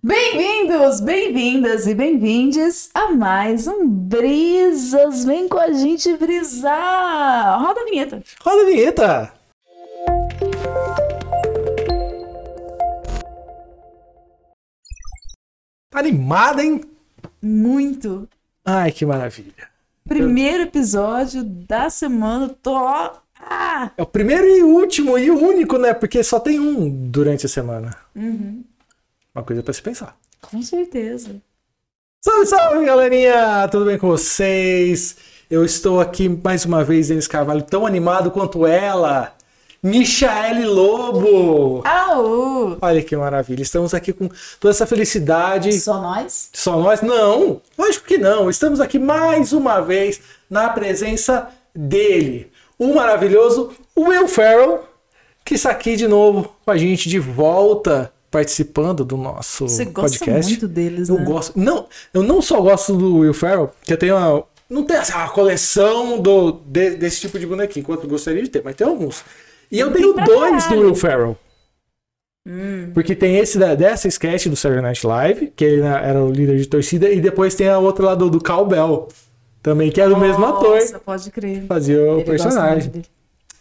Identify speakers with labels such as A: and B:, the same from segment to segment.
A: Bem-vindos, bem-vindas e bem-vindes a mais um Brisas. Vem com a gente brisar. Roda a vinheta.
B: Roda a vinheta. Tá animada, hein?
A: Muito.
B: Ai, que maravilha.
A: Primeiro episódio da semana. Tô. Ah!
B: É o primeiro e último e o único, né? Porque só tem um durante a semana.
A: Uhum.
B: Uma coisa pra se pensar.
A: Com certeza.
B: Salve, salve, galerinha! Tudo bem com vocês? Eu estou aqui mais uma vez, Denis Carvalho, tão animado quanto ela, Michaele Lobo!
A: Au!
B: Olha que maravilha, estamos aqui com toda essa felicidade.
A: Só nós?
B: Só nós? Não, lógico que não. Estamos aqui mais uma vez na presença dele, o maravilhoso Will Ferrell, que está aqui de novo com a gente de volta participando do nosso
A: Você gosta
B: podcast.
A: muito deles,
B: Eu
A: né?
B: gosto. Não, eu não só gosto do Will Ferrell, que eu tenho uma. Não tem uma coleção do, de- desse tipo de bonequinho, quanto eu gostaria de ter, mas tem alguns. E eu
A: Tem
B: tenho dois do
A: caralho.
B: Will Ferrell.
A: Hum.
B: Porque tem esse da, dessa sketch do Saturday Night Live, que ele era o líder de torcida, e depois tem a outra lá do, do Cowbell, também, que era o mesmo ator
A: Nossa, pode crer.
B: fazia o
A: Ele
B: personagem.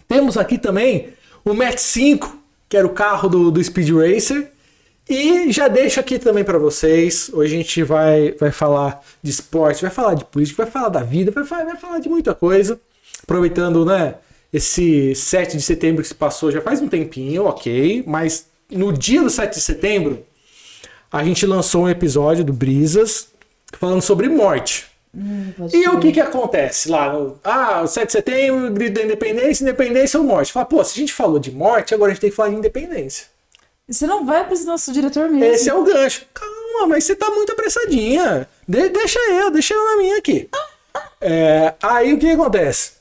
B: Temos aqui também o Max 5, que era o carro do, do Speed Racer. E já deixo aqui também para vocês. Hoje a gente vai, vai falar de esporte, vai falar de política, vai falar da vida, vai, vai falar de muita coisa. Aproveitando, né, esse 7 de setembro que se passou já faz um tempinho, ok. Mas no dia do 7 de setembro, a gente lançou um episódio do Brisas falando sobre morte.
A: Hum,
B: E o que que acontece lá? No, ah, o 7 de setembro, grito da independência, independência ou morte. Fala, pô, se a gente falou de morte, agora a gente tem que falar de independência.
A: Você não vai para esse nosso diretor mesmo.
B: Esse é o gancho. Calma, mas você tá muito apressadinha. De- deixa eu, deixa eu na minha aqui. É, aí o que acontece?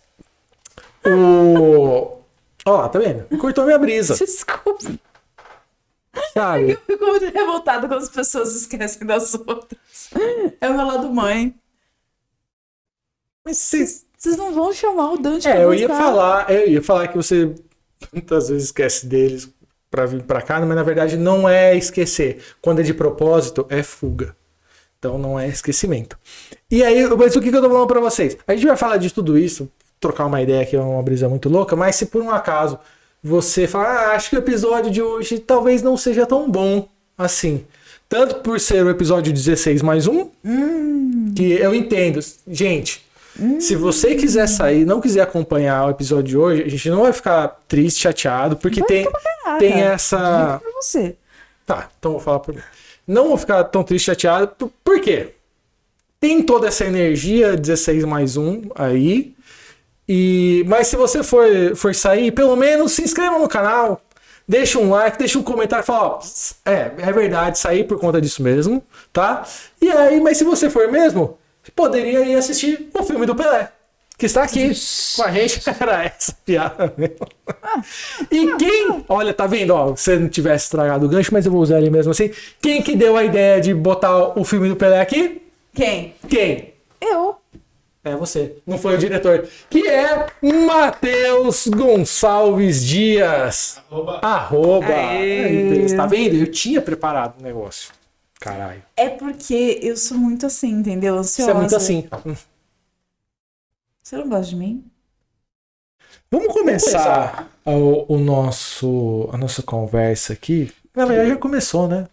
B: O. Ó, tá vendo? Cortou minha brisa.
A: Desculpa.
B: Sabe?
A: Eu fico muito revoltada quando as pessoas esquecem das outras. É o meu lado mãe.
B: Mas você.
A: Vocês não vão chamar o Dante
B: É,
A: pra
B: eu ia falar, eu ia falar que você muitas vezes esquece deles pra vir pra cá, mas na verdade não é esquecer. Quando é de propósito, é fuga. Então não é esquecimento. E aí, mas o que que eu tô falando pra vocês? A gente vai falar de tudo isso, trocar uma ideia que é uma brisa muito louca, mas se por um acaso você falar, ah, acho que o episódio de hoje talvez não seja tão bom assim. Tanto por ser o episódio 16 mais um, que eu entendo. Gente, se você quiser sair, não quiser acompanhar o episódio de hoje, a gente não vai ficar triste, chateado, porque
A: Vai
B: tem,
A: caraca.
B: tem essa.
A: Digo pra você.
B: Tá, então vou falar por mim. Não vou ficar tão triste, chateado. Por, por quê? Tem toda essa energia 16 mais 1 aí. E, mas se você for, for sair, pelo menos se inscreva no canal. Deixa um like, deixa um comentário, fala, ó, é, é verdade, saí por conta disso mesmo, tá? E aí, mas se você for mesmo, poderia ir assistir o filme do Pelé, que está aqui com a gente. Era essa piada mesmo. E quem, olha, tá vendo, ó, se não tivesse estragado o gancho, mas eu vou usar ele mesmo assim. Quem que deu a ideia de botar o filme do Pelé aqui?
A: Quem?
B: Quem?
A: Eu.
B: É você, não foi o diretor. Que é Matheus Gonçalves Dias. Arroba.
A: Aê.
B: Aí, beleza, tá vendo? Eu tinha preparado o negócio. Caralho.
A: É porque eu sou muito assim, entendeu?
B: Você
A: Ansiosa.
B: é muito assim.
A: Você não gosta de mim?
B: Vamos começar o, o nosso, a nossa conversa aqui. Na verdade, já começou, né?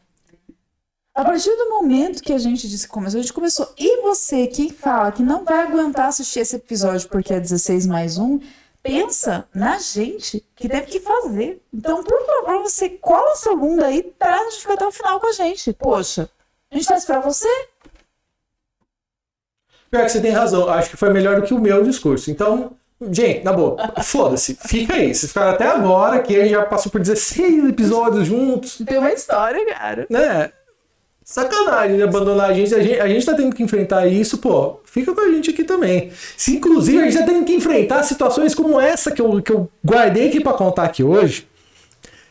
A: A partir do momento que a gente disse que começou, a gente começou. E você que fala que não vai aguentar assistir esse episódio porque é 16 mais um, pensa na gente que teve que fazer. Então, por favor, você cola sua bunda aí pra gente ficar até o final com a gente. Poxa, a gente faz pra você?
B: Pior que você tem razão. Acho que foi melhor do que o meu discurso. Então, gente, na boa, foda-se. Fica aí. Vocês ficaram até agora, que a gente já passou por 16 episódios juntos.
A: Tem uma história, cara.
B: né? Sacanagem de abandonar a gente. a gente. A gente tá tendo que enfrentar isso, pô. Fica com a gente aqui também. Se, inclusive, a gente tá tendo que enfrentar situações como essa que eu, que eu guardei aqui pra contar aqui hoje.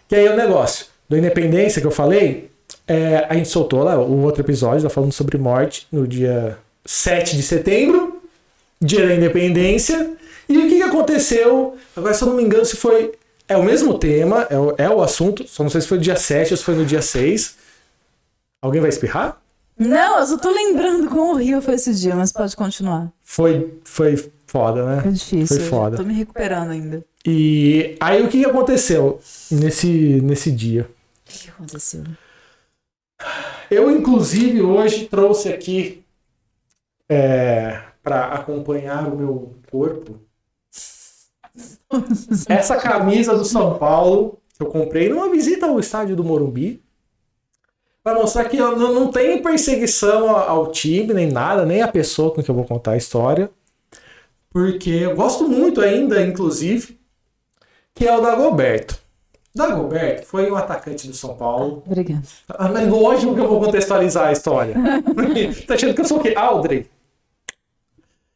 B: Que aí é o negócio do Independência que eu falei. é, a gente soltou lá o outro episódio, tá falando sobre morte no dia 7 de setembro, dia da independência. E o que, que aconteceu? Agora, se eu não me engano, se foi. É o mesmo tema, é o, é o assunto, só não sei se foi no dia 7 ou se foi no dia 6. Alguém vai espirrar?
A: Não, eu só tô lembrando quão horrível foi esse dia, mas pode continuar.
B: Foi, foi foda, né?
A: Foi difícil.
B: Foi foda.
A: Tô me recuperando ainda.
B: E aí o que que aconteceu nesse, nesse dia?
A: O que que aconteceu?
B: Eu, inclusive, hoje trouxe aqui é, para acompanhar o meu corpo essa camisa do São Paulo que eu comprei numa visita ao estádio do Morumbi. Para mostrar que eu não, não tem perseguição ao, time, nem nada, nem a pessoa com que eu vou contar a história. Porque eu gosto muito ainda, inclusive, que é o Dagoberto. Dagoberto foi um atacante do São Paulo.
A: Obrigada.
B: Ah, Mas lógico que eu vou contextualizar a história. tá achando que eu sou o quê? Aldrin.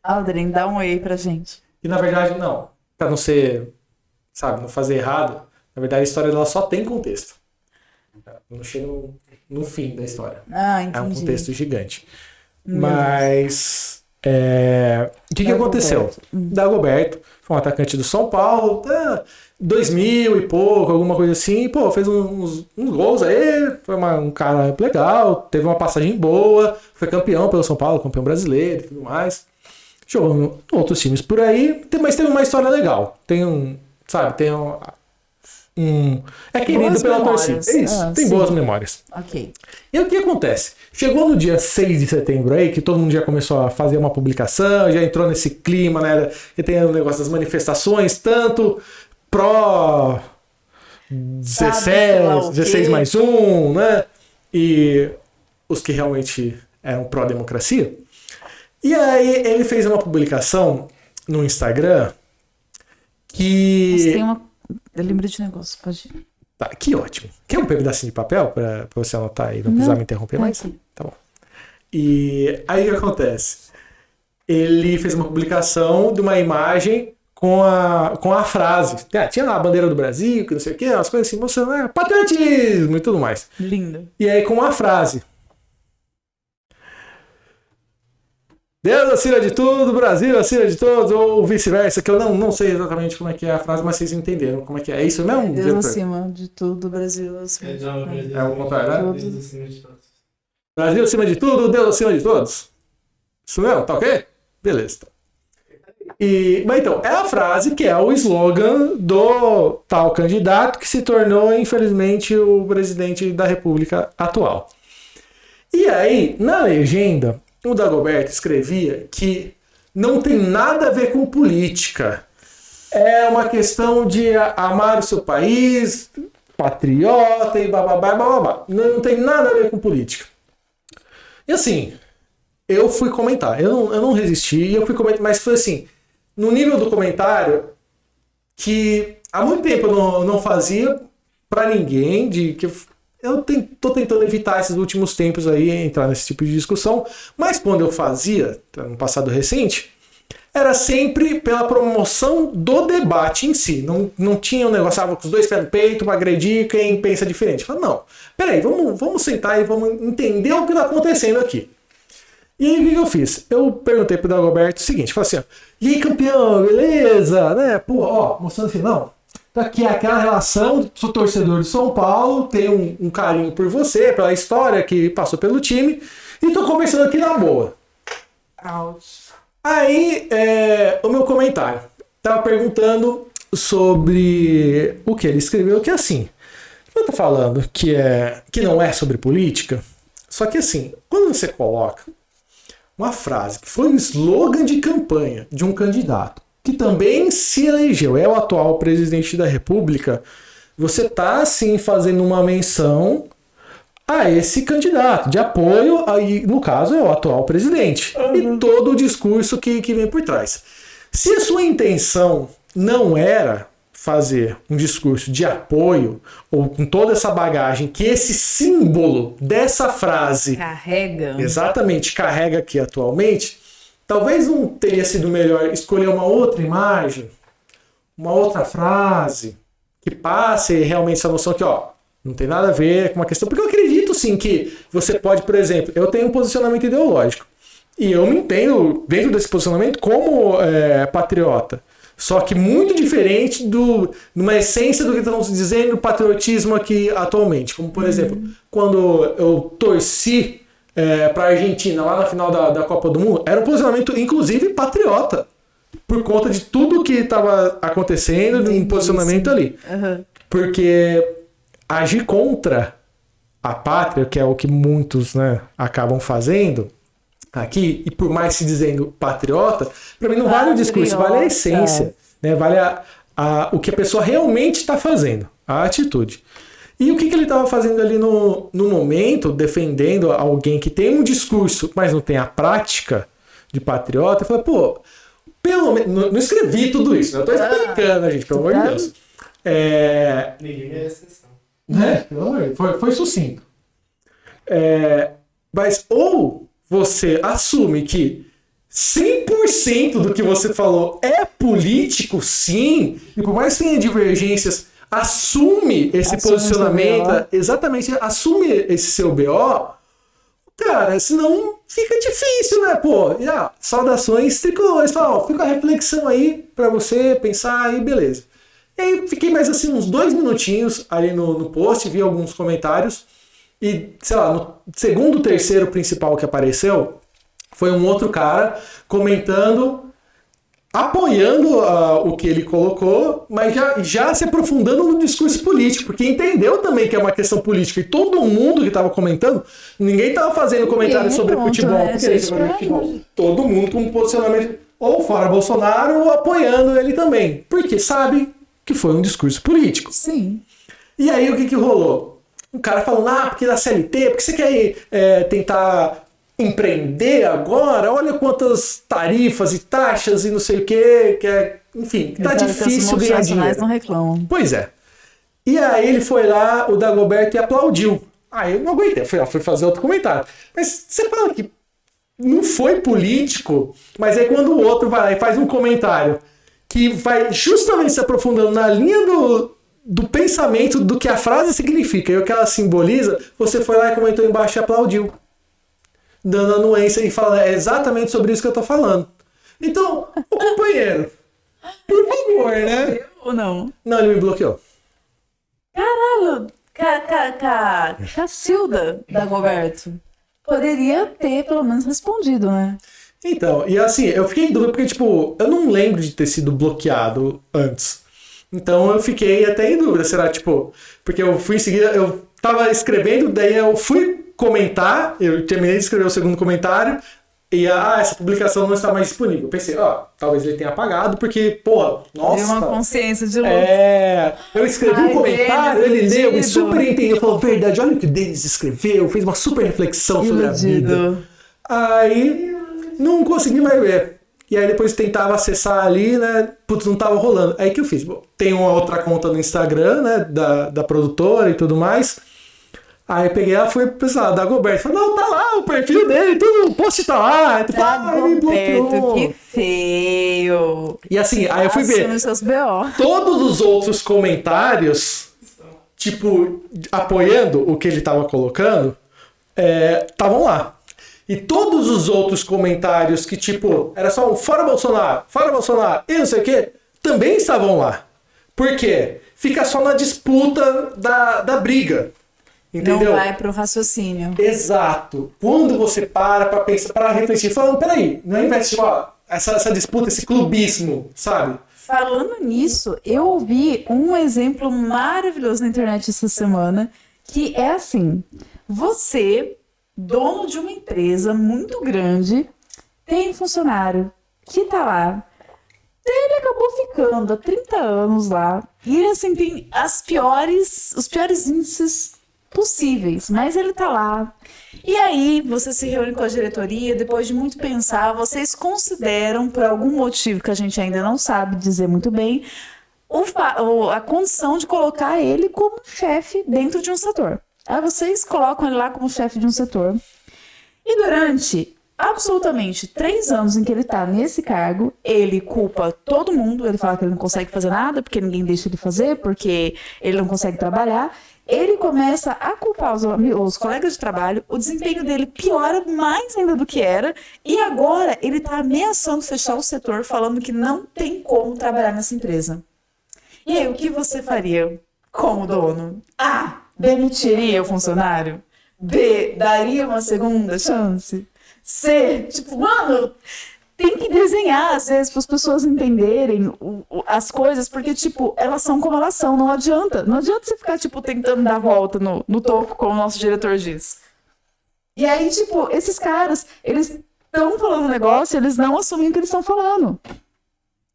A: Aldrin, dá um oi pra gente.
B: E na verdade, não. Pra não ser, sabe, não fazer errado. Na verdade, a história dela só tem contexto. Não chega no, no fim da história.
A: Ah,
B: É um
A: entendi.
B: contexto gigante.
A: Meu
B: Mas. é, O que, que aconteceu? Dagoberto foi um atacante do São Paulo, ah, 2000 e pouco, alguma coisa assim. Pô, fez uns, uns gols aí, foi uma- um cara legal, teve uma passagem boa, foi campeão pelo São Paulo, campeão brasileiro e tudo mais. Em outros times por aí, mas teve uma história legal. Tem um, sabe, tem um. um- é querido
A: Boas
B: pela torcida. É Isso,
A: Ah,
B: tem
A: sim.
B: boas memórias.
A: Ok.
B: E o que acontece? Chegou no dia 6 de setembro aí, que todo mundo já começou a fazer uma publicação, já entrou nesse clima, né? Que tem o negócio das manifestações, tanto pró
A: Sabe lá
B: 16,
A: o
B: 16
A: quê?
B: mais um, né? E os que realmente eram pró-democracia. E aí ele fez uma publicação no Instagram que.
A: Tem uma. Eu lembro de negócio, pode ir.
B: Tá, que ótimo. Quer um pedacinho de papel pra, pra você anotar e não precisar
A: Não.
B: me interromper
A: Tá
B: mais?
A: aqui.
B: Tá bom. E aí o que acontece? Ele fez uma publicação de uma imagem com a, com a frase. Ah, tinha lá a bandeira do Brasil, que não sei o quê, umas coisas assim, mostrando ah, patriotismo e tudo mais.
A: Lindo.
B: E aí com a frase. Deus acima de tudo, Brasil acima de todos, ou vice-versa, que eu não, não sei exatamente como é que é a frase, mas vocês entenderam como é que é. É isso mesmo?
A: Deus
B: diretor?
A: acima de tudo, Brasil acima de tudo.
B: É o contrário, né?
C: Deus acima de todos.
B: Brasil acima de tudo, Deus acima de todos. Isso mesmo? Tá ok? Beleza. E, mas então, é a frase que é o slogan do tal candidato que se tornou, infelizmente, o presidente da República atual. E aí, na legenda, o Dagoberto escrevia que não tem nada a ver com política. É uma questão de amar o seu país, patriota e bababá, bababá. Não, tem nada a ver com política. E assim, eu fui comentar. Eu não, eu não resisti eu fui comentar, mas foi assim, no nível do comentário que há muito tempo eu não, não fazia pra ninguém, de que eu, eu tô tentando evitar esses últimos tempos aí entrar nesse tipo de discussão, mas quando eu fazia, no passado recente, era sempre pela promoção do debate em si. Não, não tinha um negócio, ah, com os dois pés no peito para agredir quem pensa diferente. Falei, não, peraí, vamos, vamos sentar e vamos entender o que está acontecendo aqui. E aí, o que eu fiz? Eu perguntei pro Dagoberto o seguinte, falei assim, ó, e aí, campeão, beleza? Né? Pô, ó, mostrando assim, não, tá aqui aquela relação, sou torcedor de São Paulo, tenho um, um carinho por você, pela história que passou pelo time, e tô conversando aqui na boa. Aí, é, o meu comentário. Tava perguntando sobre o que ele escreveu, que é assim. Eu tô falando que, é, que não é sobre política, só que assim, quando você coloca uma frase que foi um slogan de campanha de um candidato que também se elegeu, é o atual presidente da República, você tá assim fazendo uma menção a esse candidato de apoio, aí, no caso é o atual presidente, e todo o discurso que, que vem por trás. Se a sua intenção não era fazer um discurso de apoio, ou com toda essa bagagem que esse símbolo dessa frase
A: Carrega.
B: exatamente carrega aqui atualmente, talvez não teria sido melhor escolher uma outra imagem, uma outra frase que passe realmente essa noção que, ó, não tem nada a ver com uma questão. Porque eu acredito sim que você pode, por exemplo, eu tenho um posicionamento ideológico. E eu me entendo dentro desse posicionamento como é, patriota. Só que muito diferente do numa essência do que estamos dizendo o patriotismo aqui atualmente. Como, por exemplo, quando eu torci é, para a Argentina lá na final da, da Copa do Mundo, era um posicionamento, inclusive, patriota. Por conta de tudo que estava acontecendo, um posicionamento ali.
A: Aham.
B: Porque agir contra a pátria, que é o que muitos né, acabam fazendo aqui, e por mais se dizendo patriota, para mim não vale o discurso, vale a
A: Patriota.
B: essência, né, vale a, a- o que a pessoa realmente está fazendo, a atitude. E o que, que ele estava fazendo ali no, no momento, defendendo alguém que tem um discurso, mas não tem a prática de patriota, eu falei, pô, pelo menos. Não, não escrevi tudo isso, né? eu tô explicando, gente, pelo amor de
A: Tá.
B: Deus. É,
C: Ninguém merece exceção.
B: né? Pelo amor de Deus, Foi, foi sucinto. É, mas ou você assume que 100% do que você falou é político, sim, e por mais que tenha divergências, assume esse
A: Assume
B: posicionamento, exatamente, assume esse seu BO, cara, senão fica difícil, né, pô? E, ah, saudações tricolores, fala, ó, fica a reflexão aí pra você pensar aí, beleza. E aí fiquei mais assim uns dois minutinhos ali no, no post, vi alguns comentários. E, sei lá, no segundo, terceiro principal que apareceu, foi um outro cara comentando, apoiando ah, o que ele colocou, mas já, já se aprofundando no discurso político, porque entendeu também que é uma questão política. E todo mundo que estava comentando, ninguém estava fazendo comentário sobre
A: pronto,
B: futebol.
A: né,
B: porque
A: gente?
B: joga futebol. Todo mundo com um posicionamento ou fora Bolsonaro ou apoiando ele também. Porque sabe que foi um discurso político.
A: Sim.
B: E aí o que que rolou? Um cara falando, ah, porque da CLT, porque você quer é, tentar empreender agora? Olha quantas tarifas e taxas e não sei o quê, que é, enfim, tá
A: Exato, as
B: difícil ganhar dinheiro.
A: não reclamam.
B: Pois é. E aí ele foi lá, o Dagoberto, e aplaudiu. Aí eu não aguentei, fui, fui fazer outro comentário. Mas você fala que não foi político, mas aí quando o outro vai lá e faz um comentário que vai justamente se aprofundando na linha do, do pensamento do que a frase significa e o que ela simboliza, você foi lá e comentou embaixo e aplaudiu. Dando anuência e falando, é exatamente sobre isso que eu tô falando. Então, o companheiro, por favor, né?
A: Ou não?
B: Não, ele me bloqueou.
A: Caralho, ca, ca, ca, Cacilda Dagoberto. Poderia ter pelo menos respondido, né?
B: Então, e assim, eu fiquei em dúvida porque, tipo, eu não lembro de ter sido bloqueado antes. Então eu fiquei até em dúvida, será, tipo, porque eu fui em seguida, eu tava escrevendo, daí eu fui comentar, eu terminei de escrever o segundo comentário, e ah, essa publicação não está mais disponível. Eu pensei, ó, talvez ele tenha apagado, porque, porra,
A: Deu uma
B: nossa.
A: consciência de louco.
B: É, eu escrevi um
A: Ai,
B: comentário,
A: Denis,
B: ele leu e
A: iludido.
B: super entendeu, falou, verdade, olha o que o Denis escreveu, fez uma super reflexão sobre a vida.
A: Iludido.
B: Aí não consegui mais ver. E aí depois tentava acessar ali, né? Putz, não tava rolando. Aí que eu fiz? Bom, tem uma outra conta no Instagram, né? Da, da produtora e tudo mais. Aí peguei ela, fui pensar, da Goberto. Falei, não, tá lá o perfil dele, tudo, o post tá lá. Tu fala, ah,
A: Dagoberto,
B: bloqueou.
A: que feio.
B: E assim, aí eu fui ver.
A: Seus BO.
B: Todos os outros comentários, tipo, apoiando o que ele tava colocando, estavam lá. E todos os outros comentários que, tipo, era só um fora Bolsonaro, fora Bolsonaro e não sei o quê, também estavam lá. Por quê? Fica só na disputa da, da briga. Entendeu?
A: Não vai pro raciocínio.
B: Exato. Quando você para pra pensar, para refletir, falando, peraí, não é invés de, ó, essa, essa disputa, esse clubismo, sabe?
A: Falando nisso, eu ouvi um exemplo maravilhoso na internet essa semana, que é assim: você, dono de uma empresa muito grande, tem um funcionário que tá lá. Ele acabou ficando há 30 anos lá. E ele assim tem as piores, os piores índices possíveis, mas ele tá lá. E aí, você se reúne com a diretoria, depois de muito pensar, vocês consideram, por algum motivo que a gente ainda não sabe dizer muito bem, a condição de colocar ele como chefe dentro de um setor. Aí vocês colocam ele lá como chefe de um setor. E durante absolutamente três anos em que ele tá nesse cargo, ele culpa todo mundo, ele fala que ele não consegue fazer nada, porque ninguém deixa ele fazer, porque ele não consegue trabalhar. Ele começa a culpar os, os colegas de trabalho, o desempenho dele piora mais ainda do que era, e agora ele tá ameaçando fechar o setor, falando que não tem como trabalhar nessa empresa. E aí, o que você faria como dono? A. Demitiria o funcionário? B. Daria uma segunda chance? C. Tipo, mano, tem que desenhar, às vezes, para as pessoas entenderem o- o- as coisas, porque, tipo, elas são como elas são, não adianta. Não adianta você ficar, tipo, tentando dar volta no, no toco, como o nosso diretor diz. E aí, tipo, esses caras, eles estão falando negócio, eles não assumem o que eles estão falando.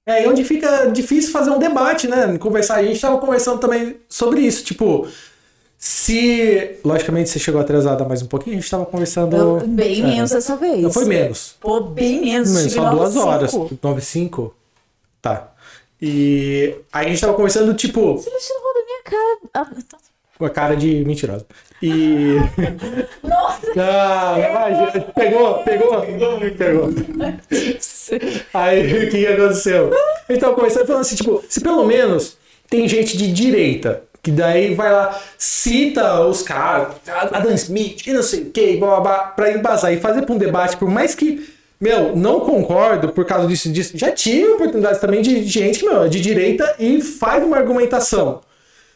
B: É aí onde fica difícil fazer um debate, né? Conversar. A gente tava conversando também sobre isso. Tipo, se. Logicamente você chegou atrasada mais um pouquinho, a gente tava conversando.
A: Eu- bem
B: É.
A: menos dessa vez.
B: Não foi menos.
A: Pô, bem menos.
B: Menos, só
A: nove
B: duas
A: cinco.
B: horas. 9 e 5? Tá. E aí a gente tava conversando, tipo,
A: Você tirou da minha cara. Ah, tá.
B: com a cara de mentirosa. E.
A: Nossa!
B: Ah, imagina. Pegou, pegou, pegou. Aí o que, aconteceu? A gente tava conversando falando assim, tipo, se pelo menos tem gente de direita, que daí vai lá, cita os caras, Adam Smith e não sei o que, blá, blá, blá, pra embasar e fazer pra um debate, por mais que, meu, não concordo por causa disso e disso. Já tive oportunidades também de gente que, meu, é de direita e faz uma argumentação.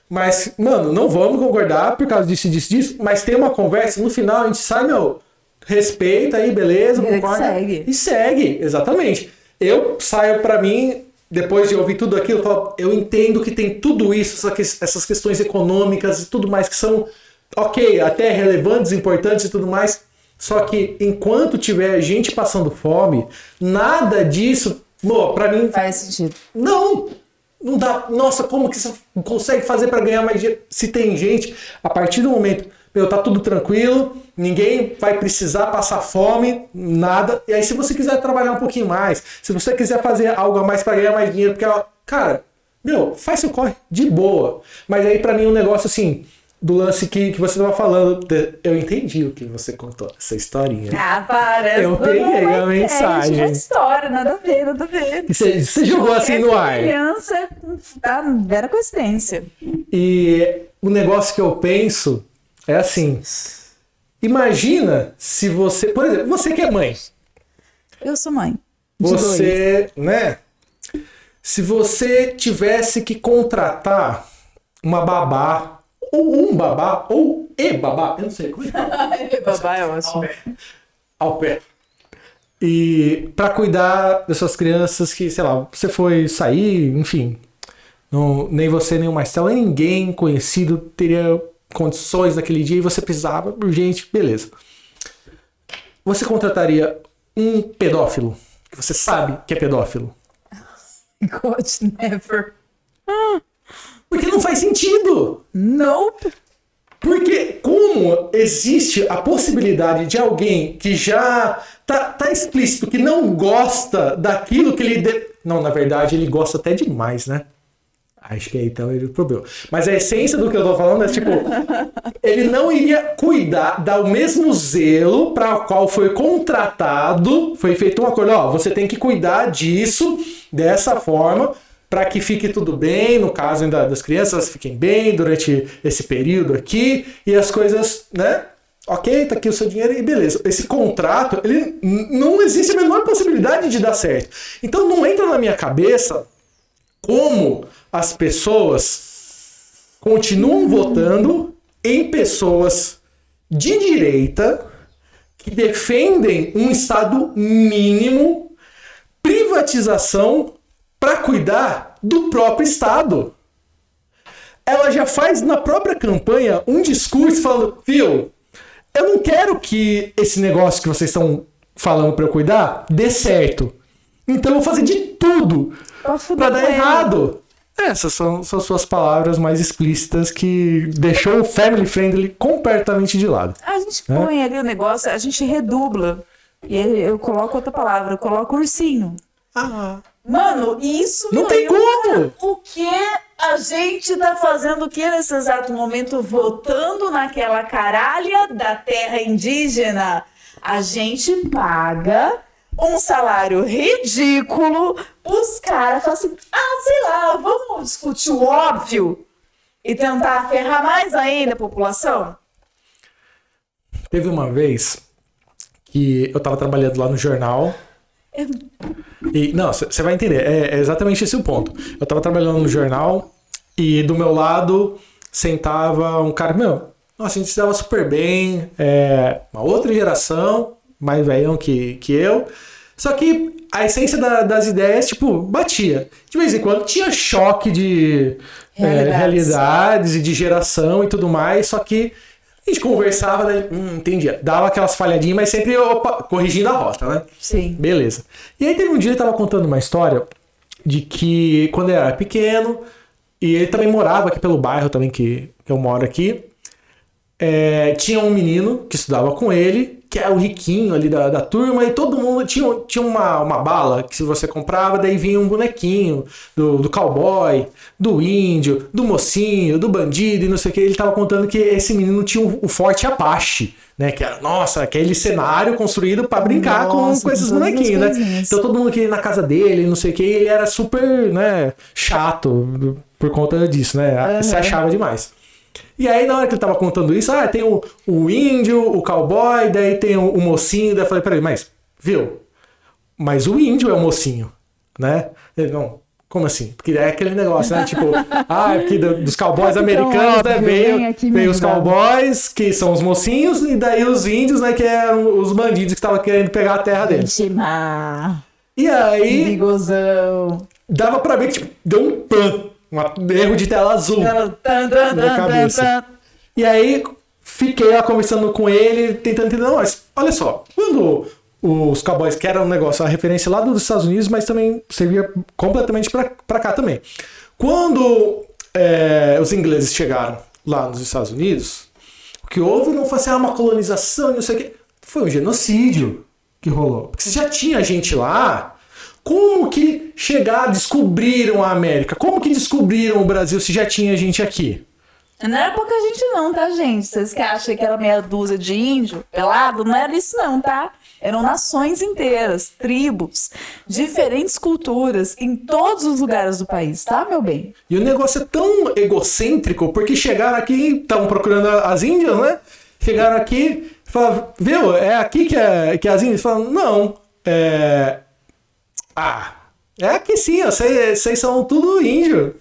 B: Mas, mano, não vamos concordar por causa disso, disso, disso, mas tem uma conversa, no final a gente sai, meu, respeita aí, beleza, concorda.
A: segue.
B: E segue, exatamente. Eu saio pra mim, depois de ouvir tudo aquilo, eu, falo, eu entendo que tem tudo isso, essas questões econômicas e tudo mais que são, ok, até relevantes, importantes e tudo mais. Só que enquanto tiver gente passando fome, nada disso, pô, pra mim
A: Faz sentido.
B: não! Não dá. Nossa, como que você consegue fazer para ganhar mais dinheiro? Se tem gente, a partir do momento, meu, tá tudo tranquilo, ninguém vai precisar passar fome, nada. E aí, se você quiser trabalhar um pouquinho mais, se você quiser fazer algo a mais para ganhar mais dinheiro, porque, cara, meu, faz seu corre de boa. Mas aí, para mim, um negócio assim, do lance que, que você tava falando, eu entendi o que você contou, essa historinha.
A: Ah, parece.
B: Eu peguei a mensagem.
A: Uma história, nada a ver, nada a ver.
B: Você, você jogou assim no ar.
A: Criança, tá, vera coincidência.
B: E o negócio que eu penso é assim: imagina se você, por exemplo, você que é mãe,
A: Eu sou mãe.
B: você, né? Se você tivesse que contratar uma babá, ou um babá, ou e babá, eu não sei como é fala.
A: Babá é ótimo.
B: ao pé. E para cuidar das suas crianças que, sei lá, você foi sair, enfim, não, nem você, nem o Marcelo, nem ninguém conhecido teria condições naquele dia e você precisava, urgente, beleza. Você contrataria um pedófilo, que você sabe que é pedófilo.
A: God never.
B: Porque não faz sentido.
A: Nope.
B: Porque como existe a possibilidade de alguém que já tá, tá explícito que não gosta daquilo que ele. de- Não, na verdade, ele gosta até demais, né? Acho que aí então ele problema. Mas a essência do que eu tô falando é tipo, ele não iria cuidar, dar o mesmo zelo para o qual foi contratado, foi feito um acordo, ó, você tem que cuidar disso dessa forma para que fique tudo bem, no caso ainda das crianças, fiquem bem durante esse período aqui e as coisas, né? Ok, tá aqui o seu dinheiro e beleza. Esse contrato, ele não existe a menor possibilidade de dar certo. Então não entra na minha cabeça como as pessoas continuam votando em pessoas de direita que defendem um Estado mínimo, privatização para cuidar do próprio Estado. Ela já faz na própria campanha um discurso falando, viu, eu não quero que esse negócio que vocês estão falando para eu cuidar dê certo. Então eu vou fazer de tudo
A: pra
B: dar errado. Essas são, são suas palavras mais explícitas que deixou o family friendly completamente de lado.
A: A gente põe ali o negócio, a gente redubla. E eu coloco outra palavra, eu coloco ursinho.
B: Ah,
A: Mano, isso
B: não tem como!
A: O que a gente tá fazendo o que nesse exato momento? Votando naquela caralha da terra indígena. A gente paga um salário ridículo os caras falam assim, ah, sei lá, vamos discutir o óbvio. E tentar ferrar mais ainda a população?
B: Teve uma vez que eu tava trabalhando lá no jornal. E, não, você vai entender, é, é exatamente esse o ponto. Eu tava trabalhando no jornal e do meu lado sentava um cara, meu, nossa, a gente se dava super bem, é, uma outra geração, mais velhão que, que eu. Só que a essência da- das ideias, tipo, batia. De vez em quando tinha choque de é,
A: Realidades.
B: realidades e de geração e tudo mais, só que a gente conversava, daí, hum, entendia. Dava aquelas falhadinhas, mas sempre opa, corrigindo a rota, né?
A: Sim.
B: Beleza. E aí teve um dia ele tava contando uma história de que quando ele era pequeno, e ele também morava aqui pelo bairro também que, que eu moro aqui, é, tinha um menino que estudava com ele, que era o riquinho ali da, da turma, e todo mundo tinha, tinha uma, uma bala que se você comprava, daí vinha um bonequinho do, do cowboy, do índio, do mocinho, do bandido e não sei o que. Ele tava contando que esse menino tinha o, o forte Apache, né? Que era, nossa, aquele cenário construído pra brincar com,
A: Nossa,
B: com esses
A: com as
B: bonequinhos, né?
A: coisinhas.
B: Então todo mundo queria ir na casa dele, não sei o que, e ele era super, né, chato por conta disso, né? Se achava demais. E aí, na hora que ele tava contando isso, ah, tem o, o índio, o cowboy, daí tem o, o mocinho, daí eu falei, peraí, mas, viu? Mas o índio é o mocinho, né? Ele, não, como assim? Porque é aquele negócio, né? Tipo, ah, aqui do- dos cowboys
A: Capitão
B: americanos, né? Veio, veio os
A: ajudar.
B: cowboys, que são os mocinhos, e daí os índios, né? Que eram os bandidos que estavam querendo pegar a terra deles. E aí,
A: Perigosão.
B: dava pra ver que tipo, deu um pan, um erro de tela azul. Na
A: tan,
B: cabeça. E aí fiquei lá conversando com ele, tentando entender. Não, mas olha só, quando os Cowboys, que era um negócio, a referência lá dos Estados Unidos, mas também servia completamente pra, pra cá também. Quando é, os ingleses chegaram lá nos Estados Unidos, o que houve não foi assim, ah, uma colonização não sei o quê. Foi um genocídio que rolou. Porque já tinha gente lá, como que chegaram, descobriram a América? Como que descobriram o Brasil se já tinha gente aqui?
A: Não era pouca gente não, tá, gente? Vocês que acham que era meia dúzia de índio pelado? Não era isso não, tá? Eram nações inteiras, tribos, diferentes culturas em todos os lugares do país, tá, meu bem?
B: E o negócio é tão egocêntrico, porque chegaram aqui, estavam procurando as Índias, né? Chegaram aqui, falaram, viu, é aqui que, é, que as Índias falam, não, é. Ah, é aqui sim, vocês são tudo índio.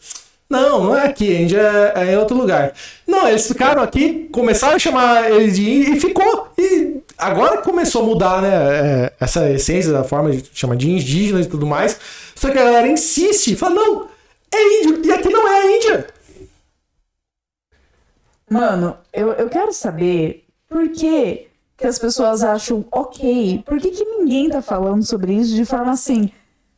B: Não, não é aqui, a Índia é, é em outro lugar. Não, eles ficaram aqui, começaram a chamar eles de índio e ficou. E agora começou a mudar, né? é, essa essência da forma de chama de indígenas e tudo mais. Só que a galera insiste, fala, não, é índio, e aqui não é a Índia.
A: Mano, eu, eu quero saber por que, que as pessoas acham ok. Por que, que ninguém tá falando sobre isso de forma assim?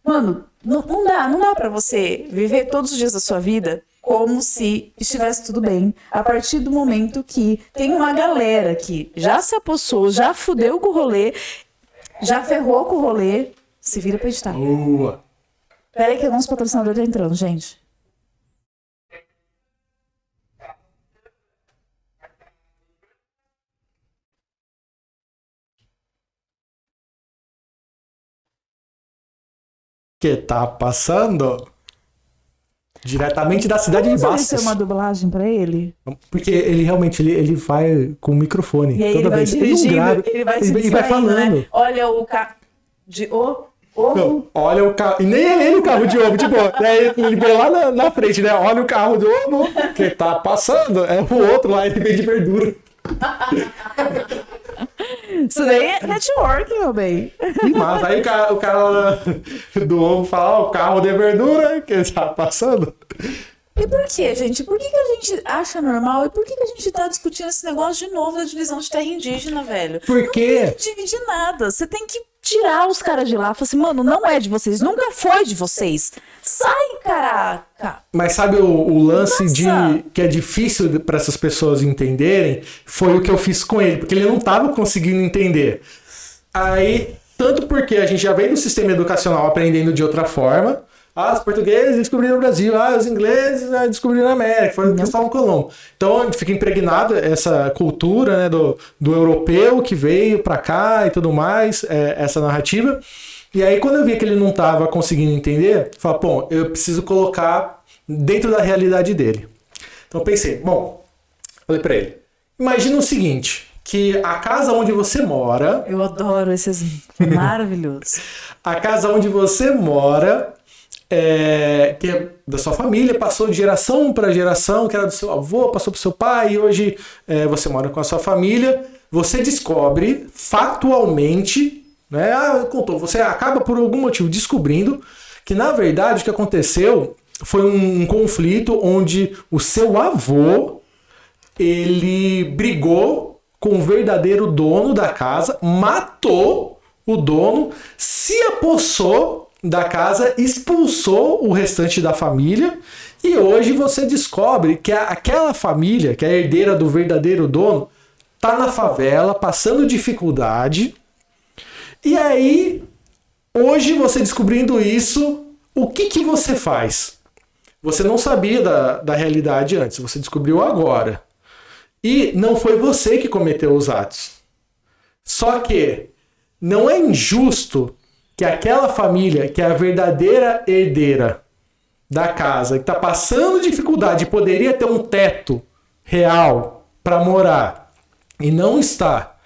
A: Mano, não, não dá, não dá pra você viver todos os dias da sua vida como se estivesse tudo bem. A partir do momento que tem uma galera que já se apossou, já fudeu com o rolê, já ferrou com o rolê, se vira pra editar.
B: Boa.
A: Pera aí que o nosso patrocinador tá entrando, gente.
B: Que tá passando? Diretamente da cidade de
A: Vamos fazer
B: Bastos.
A: uma dublagem pra ele?
B: Porque ele realmente ele, ele vai com o microfone.
A: E aí
B: toda
A: ele vai
B: vez.
A: dirigindo,
B: não grava,
A: ele vai se
B: ele, ele
A: distraindo,
B: vai falando.
A: né? Olha o ca... de o ovo.
B: Não, olha o carro. E nem é ele o carro de ovo, tipo, daí ele veio lá na, na frente, né? Olha o carro de ovo que tá passando. É o outro lá, ele vem de verdura.
A: Isso daí é networking, meu bem.
B: Mas aí o cara, o cara do ovo fala, ó, o carro de verdura que tá passando.
A: E por que, gente? Por que, que a gente acha normal e por que, que a gente tá discutindo esse negócio de novo da divisão de terra indígena, velho?
B: Por quê?
A: Não tem que dividir nada. Você tem que tirar os caras de lá. Falar assim, mano, não é de vocês, nunca foi de vocês. Sai, caraca!
B: Mas sabe o, o lance
A: Nossa!
B: de que é difícil para essas pessoas entenderem? Foi o que eu fiz com ele, porque ele não tava conseguindo entender. Aí, tanto porque a gente já veio do sistema educacional aprendendo de outra forma. Ah, os portugueses descobriram o Brasil, ah, os ingleses né, descobriram a América, foi o Cristóvão Colombo. Então, fica impregnado essa cultura né, do, do europeu que veio para cá e tudo mais, é, essa narrativa. E aí, quando eu vi que ele não estava conseguindo entender, eu falei, bom, eu preciso colocar dentro da realidade dele. Então eu pensei, bom, falei pra ele, imagina o seguinte, que a casa onde você mora,
A: Eu adoro esse exemplo. Maravilhoso.
B: a casa onde você mora, é, que é da sua família, passou de geração para geração, que era do seu avô, passou pro seu pai, e hoje é, você mora com a sua família, você descobre factualmente, né? Ah, contou, você acaba por algum motivo descobrindo que na verdade o que aconteceu foi um, um conflito onde o seu avô ele brigou com o verdadeiro dono da casa, matou o dono, se apossou da casa, expulsou o restante da família e hoje você descobre que aquela família, que é a herdeira do verdadeiro dono, tá na favela, passando dificuldade. E aí, hoje você descobrindo isso, o que, que você faz? Você não sabia da, da realidade antes, você descobriu agora. E não foi você que cometeu os atos. Só que não é injusto que aquela família, que é a verdadeira herdeira da casa, que está passando dificuldade, poderia ter um teto real para morar e não está,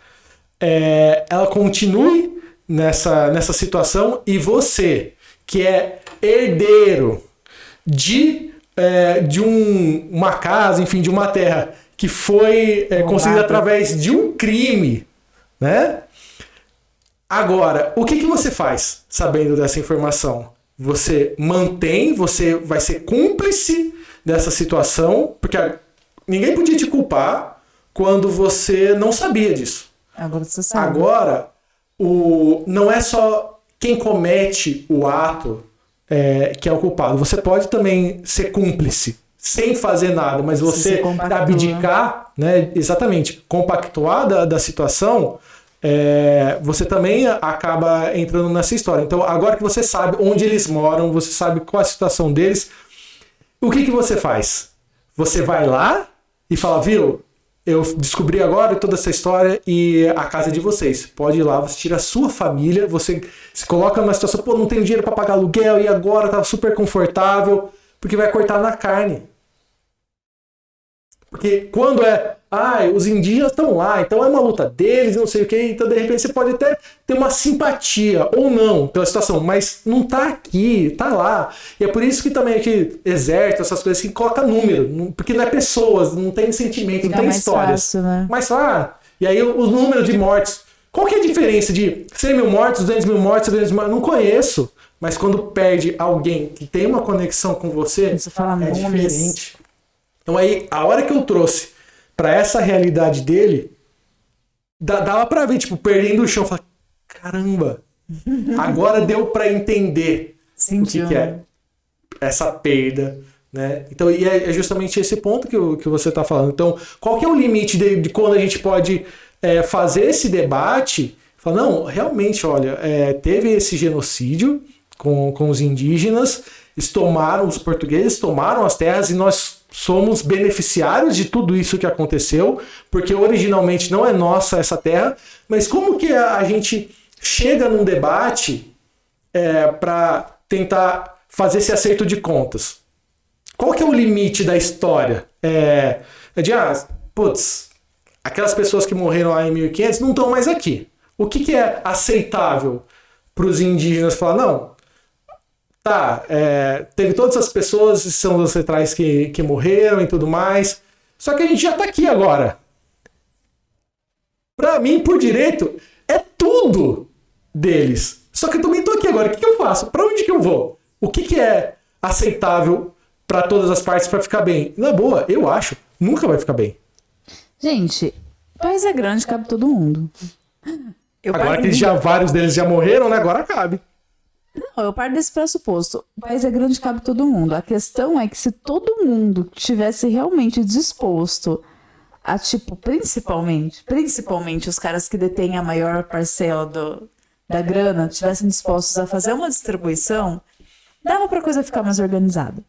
B: é, ela continue nessa, nessa situação e você, que é herdeiro de, é, de um, uma casa, enfim, de uma terra que foi é, conseguida através de um crime, né? Agora, o que, que você faz sabendo dessa informação? Você mantém, você vai ser cúmplice dessa situação, porque ninguém podia te culpar quando você não sabia disso.
A: Agora você sabe.
B: Agora, o, não é só quem comete o ato é, que é o culpado. Você pode também ser cúmplice sem fazer nada, mas você abdicar, né? Exatamente, compactuar da, da situação. É, você também acaba entrando nessa história. Então, agora que você sabe onde eles moram, você sabe qual a situação deles, o que, que você faz? Você vai lá e fala, viu? Eu descobri agora toda essa história e a casa é de vocês. Pode ir lá, você tira a sua família, você se coloca numa situação, pô, não tenho dinheiro para pagar aluguel e agora tá super confortável, porque vai cortar na carne. Porque quando é, ah, os indígenas estão lá, então é uma luta deles, não sei o que, então de repente você pode até ter uma simpatia ou não pela situação, mas não tá aqui, tá lá. E é por isso que também aqui exército, essas coisas que coloca número, porque não é pessoas, não tem sentimento, não tem
A: mais
B: histórias.
A: fácil, né?
B: Mas ah, e aí os números de mortes. Qual que é a diferença de 100 mil mortes, 200 mil mortes, 300 mil mortes? Não conheço. Mas quando perde alguém que tem uma conexão com você, é diferente. Então aí, a hora que eu trouxe pra essa realidade dele, dava pra ver, tipo, perdendo o chão. Falar, caramba, agora deu pra entender o que,
A: Sentiu,
B: que é
A: né?
B: essa perda, né? Então, e é é justamente esse ponto que, que você está falando. Então, qual que é o limite de, de quando a gente pode é, fazer esse debate? Falar, não, realmente, olha, é, teve esse genocídio com, com os indígenas, eles tomaram, os portugueses tomaram as terras e nós somos beneficiários de tudo isso que aconteceu, porque originalmente não é nossa essa terra, mas como que a, gente chega num debate para tentar fazer esse acerto de contas. Qual que é o limite da história? É, é de, ah, putz, aquelas pessoas que morreram lá em 1500 não estão mais aqui. O que, que é aceitável para os indígenas falar, não, tá, é, teve todas as pessoas, são os ancestrais que, que morreram e tudo mais, só que a gente já está aqui agora. Para mim, por direito, é tudo deles. Só que eu também tô aqui agora. O que, que eu faço? Para onde que eu vou? O que, que é aceitável para todas as partes para ficar bem? Na boa, eu acho, nunca vai ficar bem.
A: Gente, o país é grande, cabe todo mundo. Eu
B: Agora que já vários deles já morreram, né? Agora cabe.
A: Não, eu parto desse pressuposto. O país é grande, cabe todo mundo. A questão é que se todo mundo tivesse realmente disposto a, tipo, principalmente, principalmente os caras que detêm a maior parcela do, da grana, tivessem dispostos a fazer uma distribuição, dava pra coisa ficar mais organizada.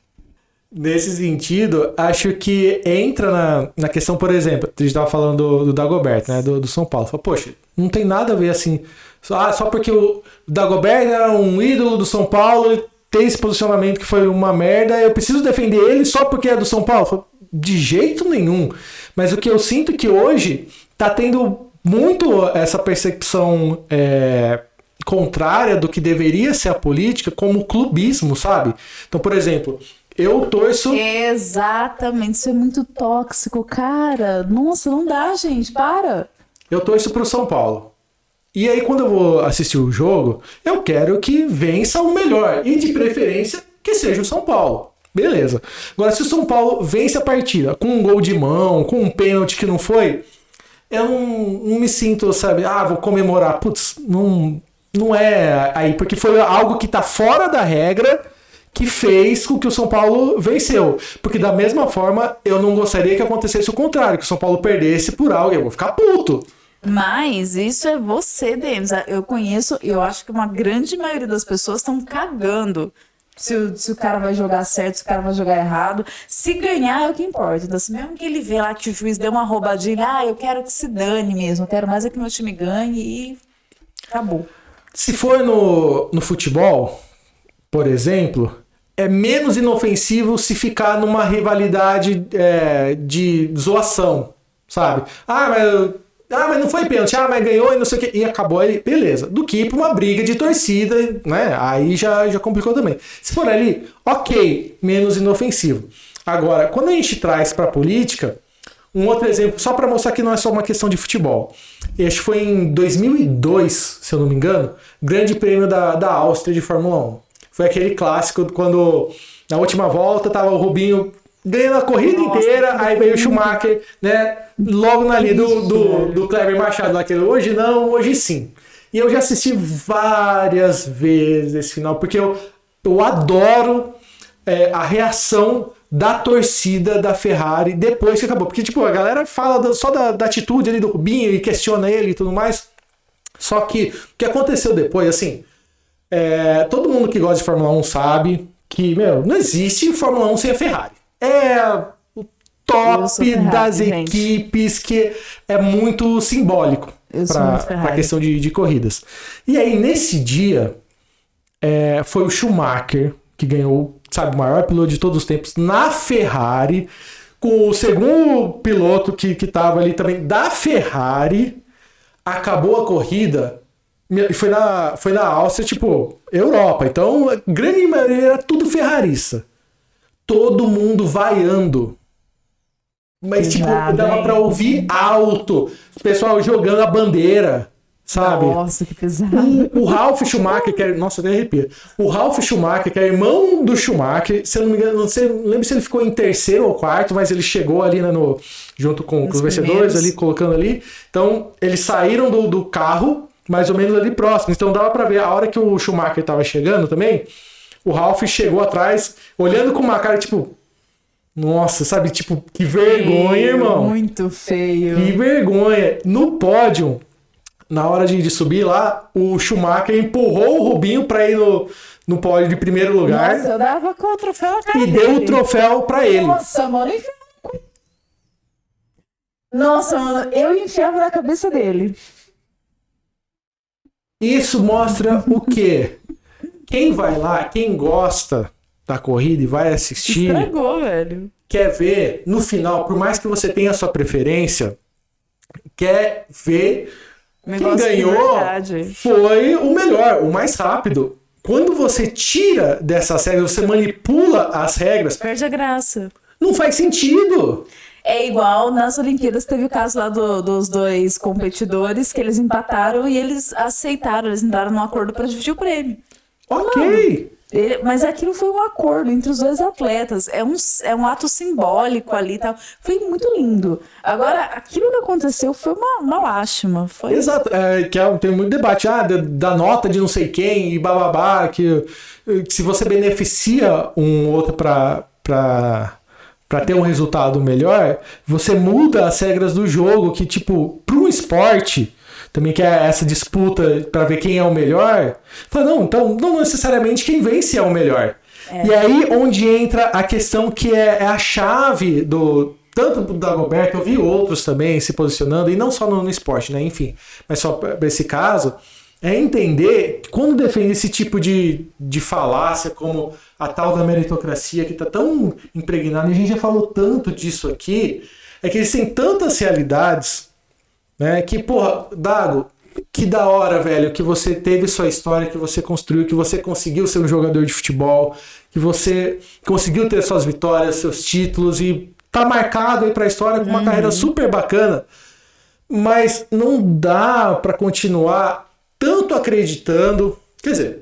B: Nesse sentido, acho que entra na, na questão, por exemplo, a gente estava falando do, do Dagoberto, né? Do, do São Paulo. Fala, Poxa, não tem nada a ver assim. Só, ah, só porque o Dagoberto era um ídolo do São Paulo, tem esse posicionamento que foi uma merda, eu preciso defender ele só porque é do São Paulo. Fala, de jeito nenhum. Mas o que eu sinto que hoje tá tendo muito essa percepção é, contrária do que deveria ser a política como clubismo, sabe? Então, por exemplo, eu torço.
A: Exatamente, isso é muito tóxico, cara. Nossa, não dá, gente, para.
B: Eu torço pro São Paulo. E aí, quando eu vou assistir o jogo, eu quero que vença o melhor. E de preferência que seja o São Paulo. Beleza. Agora, se o São Paulo vence a partida com um gol de mão, com um pênalti que não foi, eu não, não me sinto, sabe, ah, vou comemorar. Putz, não, não é aí, porque foi algo que tá fora da regra que fez com que o São Paulo venceu. Porque da mesma forma, eu não gostaria que acontecesse o contrário, que o São Paulo perdesse por algo, eu vou ficar puto.
A: Mas isso é você, Denis. Eu conheço, eu acho que uma grande maioria das pessoas estão cagando se o, se o cara vai jogar certo, se o cara vai jogar errado. Se ganhar é o que importa. Então, se mesmo que ele vê lá que o juiz deu uma roubadinha, ah, eu quero que se dane mesmo, eu quero mais é que meu time ganhe e acabou.
B: Se for no, no futebol, por exemplo, é menos inofensivo se ficar numa rivalidade é, de zoação, sabe? Ah, mas ah, mas não foi pênalti. Ah, mas ganhou e não sei o quê. E acabou aí, beleza. Do que pra uma briga de torcida, né? Aí já, já complicou também. Se for ali, ok, menos inofensivo. Agora, quando a gente traz pra política, um outro exemplo, só para mostrar que não é só uma questão de futebol. Este foi em 2002, se eu não me engano, Grande Prêmio da, da Áustria de Fórmula 1. Foi aquele clássico quando na última volta tava o Rubinho ganhando a corrida Nossa, inteira, aí veio o Schumacher, né? Logo na linha do, do, do Kleber Machado, naquele hoje não, hoje sim. E eu já assisti várias vezes esse final, porque eu, eu adoro é, a reação da torcida da Ferrari depois que acabou. Porque, tipo, a galera fala só da, da atitude ali do Rubinho e questiona ele e tudo mais. Só que o que aconteceu depois, assim, é, todo mundo que gosta de Fórmula 1 sabe que, meu, não existe Fórmula 1 sem a Ferrari é o top das equipes que é muito simbólico para a questão de, de, corridas. E aí, nesse dia, é, foi o Schumacher que ganhou, sabe, o maior piloto de todos os tempos na Ferrari, com o segundo piloto que, que tava ali também da Ferrari, acabou a corrida. E Foi na, foi na Áustria, tipo, Europa. Então, grande maioria era tudo ferrarista todo mundo vaiando. Mas, tipo, dava pra ouvir alto. O pessoal jogando a bandeira, sabe?
A: Nossa, que pesado.
B: O, o Ralph Schumacher, que é. Nossa, até arrepia. O Ralph Schumacher, que é irmão do Schumacher, se eu não me engano, não, sei, não lembro se ele ficou em terceiro ou quarto, mas ele chegou ali né, no, junto com, com os vencedores, ali, colocando ali. Então, eles saíram do, do carro, mais ou menos ali próximo. Então, dava pra ver a hora que o Schumacher tava chegando também o Ralph chegou atrás, olhando com uma cara tipo. Nossa, sabe? Tipo, que vergonha, feio, irmão.
A: Muito feio.
B: Que vergonha. No pódio, na hora de, de, subir lá, o Schumacher empurrou o Rubinho pra ir no, no pódio de primeiro lugar.
A: Nossa, eu dava com o troféu na cara
B: E deu o troféu pra ele.
A: Nossa, mano, Nossa, mano, eu enfiava na cabeça dele.
B: Isso mostra o quê? Quem vai lá, quem gosta da corrida e vai assistir.
A: Estragou, velho.
B: Quer ver no final, por mais que você tenha a sua preferência, quer ver quem ganhou foi o melhor, o mais rápido. Quando você tira dessas regras, você manipula as regras.
A: Perde a graça.
B: Não faz sentido.
A: É igual nas Olimpíadas, teve o caso lá do, dos dois competidores que eles empataram e eles aceitaram, eles entraram num acordo para dividir o prêmio.
B: Ok.
A: Ele, mas aquilo foi um acordo entre os dois atletas. É um, é um ato simbólico ali e tal. Foi muito lindo. Agora, aquilo que aconteceu foi uma, uma lástima. Foi...
B: Exato. É, que é, tem muito debate. Ah, da, da, nota de não sei quem e bababá. Que, que se você beneficia um outro para para ter um resultado melhor, você muda as regras do jogo que, tipo, para um esporte também que é essa disputa para ver quem é o melhor. Fala, não, então não necessariamente quem vence é o melhor. É. E aí onde entra a questão que é, é a chave do tanto do Dagoberto, eu vi outros também se posicionando, e não só no, no esporte, né? Enfim, mas só para esse caso, é entender que quando defende esse tipo de, de falácia, como a tal da meritocracia, que está tão impregnada, e a gente já falou tanto disso aqui, é que eles têm tantas realidades, né? Que, porra, Dago, que da hora, velho, que você teve sua história, que você construiu, que você conseguiu ser um jogador de futebol, que você conseguiu ter suas vitórias, seus títulos e tá marcado aí pra história com uma uhum. carreira super bacana. Mas não dá para continuar tanto acreditando. Quer dizer,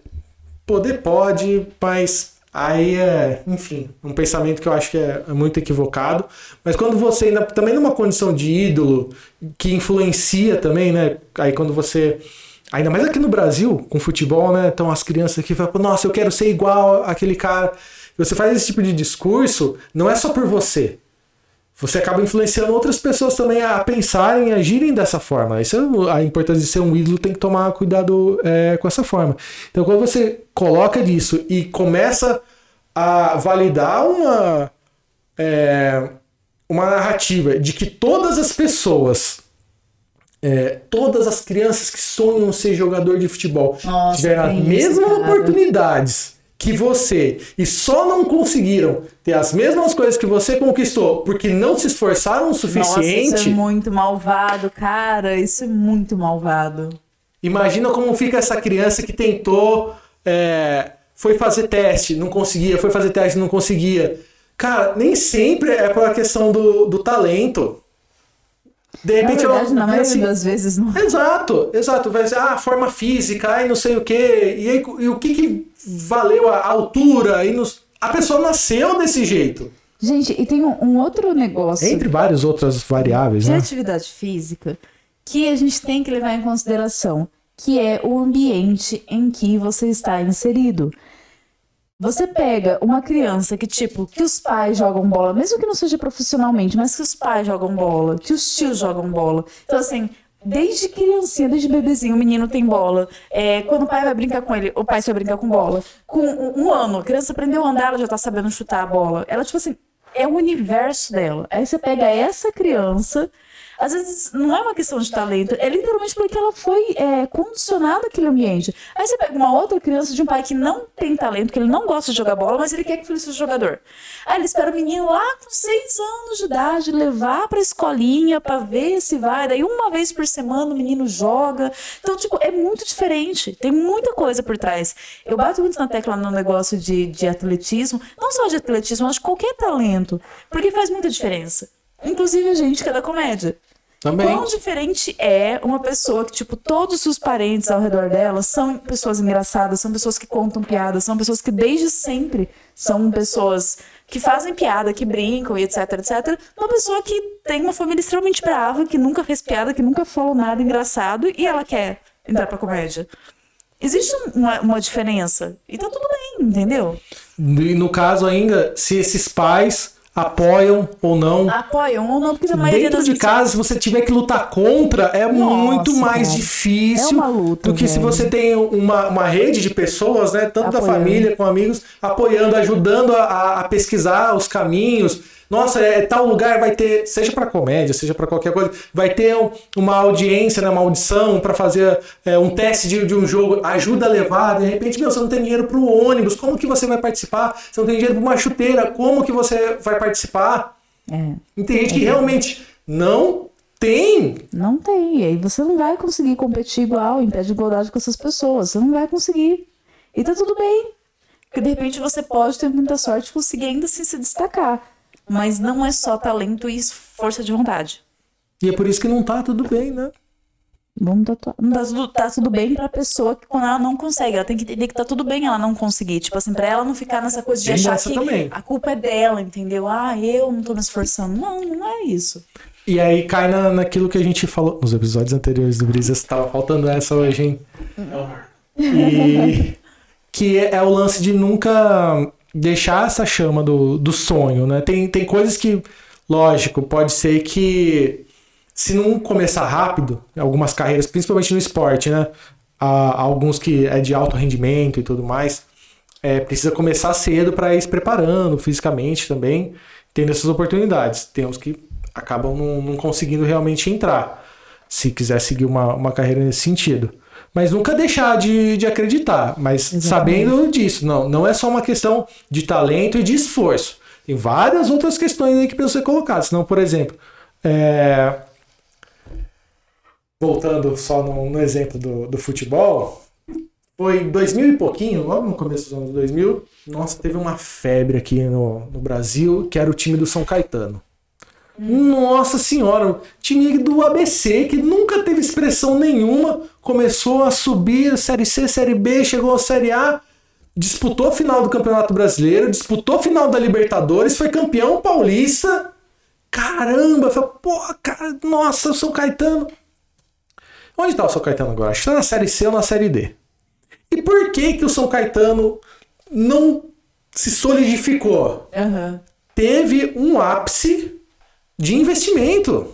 B: poder pode, mas aí é, enfim, um pensamento que eu acho que é, é muito equivocado. Mas quando você ainda também numa condição de ídolo que influencia também, né? Aí quando você Ainda mais aqui no Brasil, com futebol, né? Então as crianças que falam, nossa, eu quero ser igual aquele cara. Você faz esse tipo de discurso, não é só por você você acaba influenciando outras pessoas também a pensarem e agirem dessa forma. Isso é a importância de ser um ídolo tem que tomar cuidado é, com essa forma. Então, quando você coloca disso e começa a validar uma, é, uma narrativa de que todas as pessoas, é, todas as crianças que sonham ser jogador de futebol Nossa, tiveram as mesmas oportunidades que você e só não conseguiram ter as mesmas coisas que você conquistou porque não se esforçaram o suficiente. Nossa,
A: isso é muito malvado, cara. Isso é muito malvado.
B: Imagina como fica essa criança que tentou, é, foi fazer teste, não conseguia, foi fazer teste, não conseguia. Cara, nem sempre é por a questão do, do talento.
A: De repente, Na verdade, eu, na maioria assim, das vezes não.
B: Exato, exato. Vai ser, ah, forma física, aí não sei o quê. E, aí, e o que, que valeu a altura? E nos... A pessoa nasceu desse jeito.
A: Gente, e tem um, um outro negócio.
B: Entre várias outras variáveis,
A: de
B: né?
A: atividade física que a gente tem que levar em consideração, que é o ambiente em que você está inserido. Você pega uma criança que, tipo, que os pais jogam bola, mesmo que não seja profissionalmente, mas que os pais jogam bola, que os tios jogam bola. Então, assim, desde criancinha, desde bebezinho, o menino tem bola. É, quando o pai vai brincar com ele, o pai só brinca com bola. Com um, um ano, a criança aprendeu a andar, ela já tá sabendo chutar a bola. Ela, tipo assim, é o universo dela. Aí você pega essa criança às vezes não é uma questão de talento, é literalmente porque ela foi é, condicionada àquele ambiente. Aí você pega uma outra criança de um pai que não tem talento, que ele não gosta de jogar bola, mas ele quer que o filho seja jogador. Aí ele espera o menino lá com seis anos de idade levar pra escolinha pra ver se vai. Daí uma vez por semana o menino joga. Então, tipo, é muito diferente. Tem muita coisa por trás. Eu bato muito na tecla no negócio de, de atletismo, não só de atletismo, acho qualquer talento, porque faz muita diferença. Inclusive a gente que é da comédia.
B: Também.
A: Quão diferente é uma pessoa que, tipo, todos os parentes ao redor dela são pessoas engraçadas, são pessoas que contam piadas, são pessoas que desde sempre são pessoas que fazem piada, que brincam e etc, etc. Uma pessoa que tem uma família extremamente brava, que nunca fez piada, que nunca falou nada engraçado e ela quer entrar pra comédia. Existe uma, uma diferença. E tá tudo bem, entendeu?
B: E no caso ainda, se esses pais apoiam ou não.
A: Apoiam ou não, porque a maioria
B: Dentro de casa, se você tiver que lutar contra, é Nossa, muito mais difícil
A: é luta,
B: do que
A: velho.
B: se você tem uma, uma rede de pessoas, né? Tanto apoiando. da família com amigos, apoiando, ajudando a, a pesquisar os caminhos nossa, é, tal lugar vai ter, seja para comédia, seja para qualquer coisa, vai ter uma audiência, né, uma audição para fazer é, um teste de, de, um jogo, ajuda a levar, de repente, meu, você não tem dinheiro para o ônibus, como que você vai participar? Você não tem dinheiro para uma chuteira, como que você vai participar? É. E tem gente que é realmente não tem.
A: Não tem. E aí você não vai conseguir competir igual, em pé de igualdade com essas pessoas. Você não vai conseguir. E tá tudo bem. Porque de repente você pode ter muita sorte de conseguir ainda assim se destacar. Mas não é só talento e força de vontade.
B: E é por isso que não tá tudo bem, né?
A: Vamos tá, não tá, tudo, tá tudo bem pra pessoa que quando ela não consegue. Ela tem que entender que tá tudo bem ela não conseguir. Tipo assim, pra ela não ficar nessa coisa de achar que também. a culpa é dela, entendeu? Ah, eu não tô me esforçando. Não, não é isso.
B: E aí cai na, naquilo que a gente falou nos episódios anteriores do Brisas. Tava faltando essa hoje, hein? E que é o lance de nunca deixar essa chama do, do sonho, né? Tem, tem coisas que, lógico, pode ser que se não começar rápido, algumas carreiras, principalmente no esporte, né? Há, alguns que é de alto rendimento e tudo mais, é, precisa começar cedo para ir se preparando fisicamente também, tendo essas oportunidades. Tem uns que acabam não, não conseguindo realmente entrar, se quiser seguir uma, uma carreira nesse sentido. Mas nunca deixar de, de acreditar. Mas
A: Exatamente.
B: sabendo disso, não, não é só uma questão de talento e de esforço. Tem várias outras questões aí que precisam ser colocadas. Senão, por exemplo, é, voltando só no, no exemplo do, do futebol, foi em 2000 e pouquinho, logo no começo dos anos 2000, nossa, teve uma febre aqui no, no Brasil, que era o time do São Caetano. Nossa senhora, time do ABC, que nunca teve expressão nenhuma, começou a subir Série C, Série B, chegou à Série A, disputou a final do Campeonato Brasileiro, disputou a final da Libertadores, foi campeão paulista. Caramba, pô, cara, nossa, o São Caetano. Onde tá o São Caetano agora? Acho que tá na Série C ou na Série D. E por que que o São Caetano não se solidificou?
A: Aham.
B: Teve um ápice de investimento.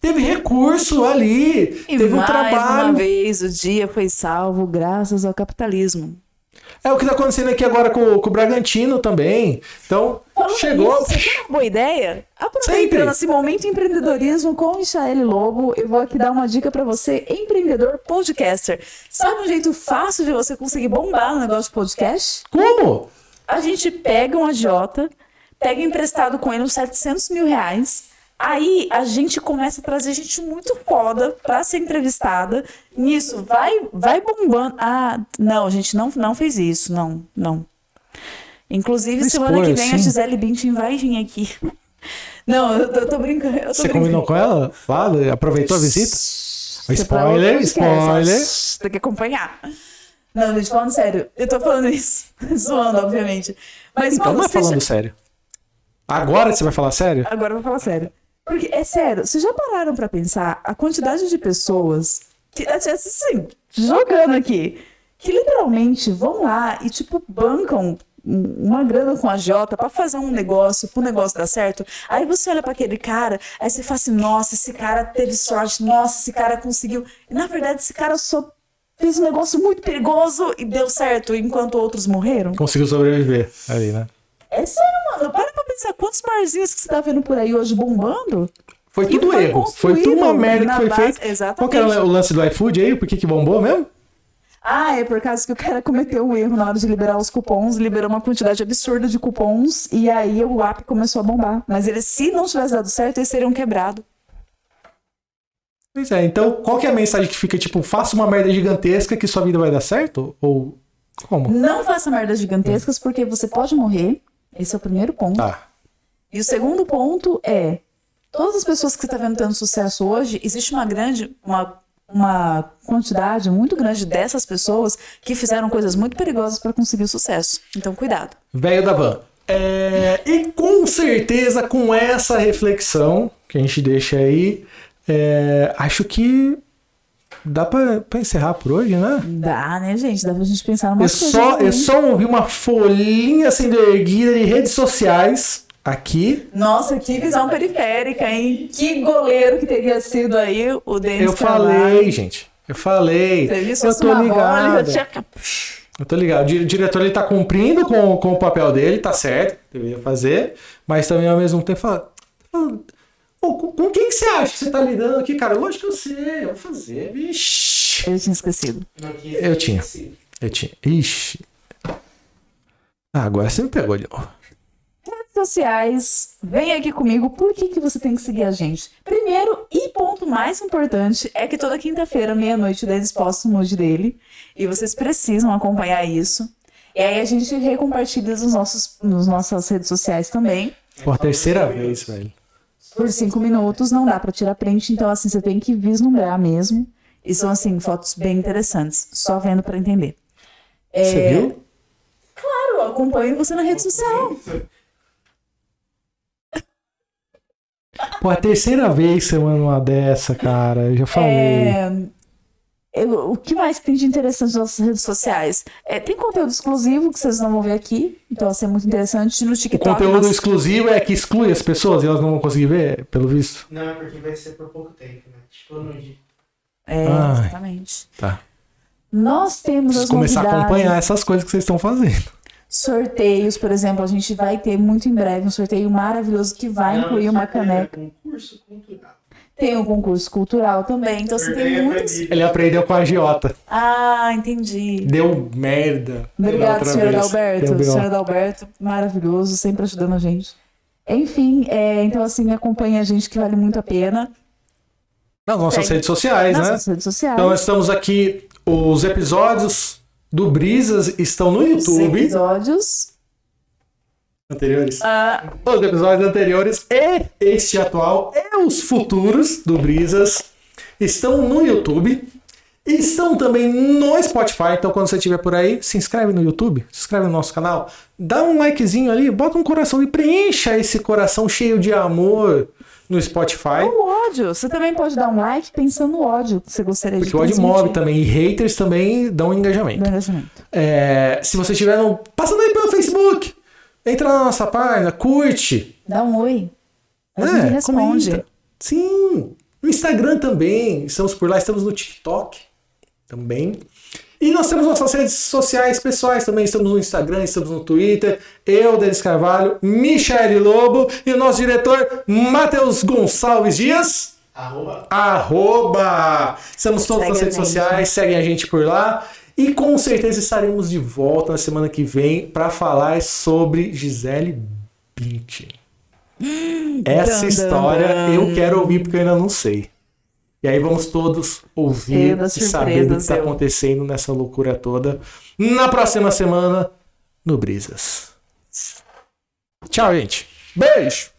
B: Teve recurso ali,
A: E
B: teve um
A: mais uma
B: trabalho.
A: vez o dia foi salvo graças ao capitalismo.
B: É o que tá acontecendo aqui agora com, com o Bragantino também. Então,
A: Falando
B: chegou.
A: nisso, Você tem uma boa ideia? Aproveitando
B: Sempre.
A: esse momento empreendedorismo com o Michael Lobo, eu vou aqui dar uma dica pra você, empreendedor podcaster. Sabe um jeito fácil de você conseguir bombar no negócio de podcast?
B: Como?
A: A gente pega um agiota, pega emprestado com ele uns 700 mil reais. Aí a gente começa a trazer gente muito foda pra ser entrevistada. Nisso, vai, vai bombando. Ah, não, a gente não, não fez isso. Não, não. Inclusive,
B: Não
A: semana que vem a. Gisele Bündchen vai vir aqui. Não, eu tô, eu tô brincando. Eu tô
B: Você
A: brincando.
B: combinou com ela? Fala, aproveitou a visita?
A: Você
B: Spoiler, spoiler.
A: Tem que acompanhar. Não, gente, falando sério. Eu tô falando isso. Zoando, obviamente. Mas,
B: Então
A: mano,
B: não é
A: já-
B: falando sério. Agora você vai falar sério?
A: Agora eu vou falar sério. Porque, é sério, vocês já pararam pra pensar a quantidade de pessoas que, assim, jogando aqui, que literalmente vão lá e, tipo, bancam um- uma grana com a Jota pra fazer um negócio, pro negócio dar certo. Aí você olha pra aquele cara, aí você fala assim, nossa, esse cara teve sorte, nossa, esse cara conseguiu. E na verdade, esse cara só fez um negócio muito perigoso e deu certo, enquanto outros morreram.
B: Conseguiu sobreviver ali, né?
A: É sério, mano. Para pra pensar quantos barzinhos que você tá vendo por aí hoje bombando.
B: Foi tudo
A: foi
B: erro. Foi tudo uma merda que foi
A: base-
B: feita.
A: Exatamente.
B: Qual que era o lance do iFood aí? Por que, que bombou mesmo?
A: Ah, é por causa que o cara cometeu um erro na hora de liberar os cupons, liberou uma quantidade absurda de cupons e aí o app começou a bombar. Mas ele, se não tivesse dado certo, eles seriam quebrados.
B: Pois é, então qual que é a mensagem que fica tipo, faça uma merda gigantesca que sua vida vai dar certo? Ou como?
A: Não faça merdas gigantescas porque você pode morrer. Esse é o primeiro ponto.
B: Tá.
A: E o segundo ponto é: todas as pessoas que você está vendo tendo sucesso hoje, existe uma grande, uma, uma quantidade muito grande dessas pessoas que fizeram coisas muito perigosas para conseguir o sucesso. Então, cuidado.
B: Velho da van. É, e com certeza, com essa reflexão que a gente deixa aí, é, acho que dá pra, pra encerrar por hoje, né?
A: Dá, né, gente? Dá pra gente pensar numa coisa.
B: só, eu só ouvi uma folhinha sendo erguida de redes sociais aqui.
A: Nossa, que visão periférica, hein? Que goleiro que teria sido aí o Denis
B: Eu falei, gente. Eu falei.
A: Você viu? Se
B: Eu tô ligado.
A: tinha...
B: Eu tô ligado. O di- diretor ele tá cumprindo com, com o papel dele, tá certo, deveria fazer, mas também ao mesmo tempo fala. Fala, "Ô, com, com quem que você acha que você tá lidando aqui, cara? Lógico que eu sei, eu vou fazer. Vixe.
A: Eu tinha esquecido.
B: Eu tinha. Eu tinha. Ixi. Ah, agora você me pegou de novo.
A: redes sociais, vem aqui comigo, por que, que você tem que seguir a gente? Primeiro e ponto mais importante é que toda quinta-feira, meia-noite, o Denis posta um nude dele e vocês precisam acompanhar isso. E aí a gente recompartilha nos nossos, nos nossas redes sociais também.
B: Por terceira vez, velho.
A: Por cinco minutos, não dá pra tirar print, então assim, você tem que vislumbrar mesmo. E são, assim, fotos bem interessantes, só vendo pra entender.
B: Você viu?
A: Claro, acompanho você na rede social.
B: Pô, é a terceira vez que você manda uma dessa, cara. Eu já falei.
A: É, eu- o que mais tem de interessante nas nossas redes sociais? É, tem conteúdo exclusivo que vocês não vão ver aqui, então vai ser muito interessante. No
B: O
A: TikTok.
B: conteúdo
A: nós-
B: exclusivo é que exclui as pessoas e elas não vão conseguir ver, pelo visto.
C: Não, é porque vai ser por pouco tempo, né? Tipo, no dia.
A: É,
B: Ai.
A: exatamente.
B: Tá.
A: Nós temos
B: Preciso
A: as
B: começar a
A: novidades,
B: acompanhar essas coisas que vocês estão fazendo.
A: sorteios, por exemplo, a gente vai ter muito em breve um sorteio maravilhoso que vai
C: Não,
A: incluir uma caneca.
C: é Concurso cultural.
A: Tem o concurso cultural também. Então, assim, tem muitas.
B: Ele aprendeu com a agiota.
A: Ah, entendi.
B: Deu merda.
A: Obrigado, senhor. Adalberto. Senhor
B: B.O.
A: Adalberto, maravilhoso, sempre ajudando a gente. Enfim, é, então assim, acompanha a gente que vale muito a pena.
B: Nas nossas
A: Segue.
B: redes sociais,
A: Nas
B: né?
A: nossas redes sociais.
B: Então nós estamos aqui, os episódios do Brisas estão no
A: Os
B: YouTube.
A: episódios.
B: Anteriores.
A: Ah,
B: Os episódios anteriores e este atual e os futuros do Brisas estão no YouTube. E estão também no Spotify. Então, quando você estiver por aí, se inscreve no YouTube, se inscreve no nosso canal, dá um likezinho ali, bota um coração e preencha esse coração cheio de amor no Spotify.
A: o ódio. Você também pode dar um like pensando no ódio que você gostaria de
B: Porque o ódio move também. E haters também dão engajamento.
A: Do engajamento.
B: É, se você estiver no, passando aí pelo Facebook, entra na nossa página, curte.
A: Dá um oi. A gente responde.
B: Comenta. Sim. No Instagram também. Estamos por lá. Estamos no TikTok também. E nós temos nossas redes sociais pessoais também. Estamos no Instagram, estamos no Twitter. Eu, Denis Carvalho, Michele Lobo e o nosso diretor, Matheus Gonçalves Dias.
C: Arroba.
B: Arroba! Estamos todas
A: Segue
B: nas redes sociais, seguem a gente por lá. E com certeza estaremos de volta na semana que vem para falar sobre Gisele Bündchen. Essa história eu quero ouvir porque eu ainda não sei. E aí vamos todos ouvir e saber do que está acontecendo nessa loucura toda na próxima semana no Brisas. Tchau, gente. Beijo!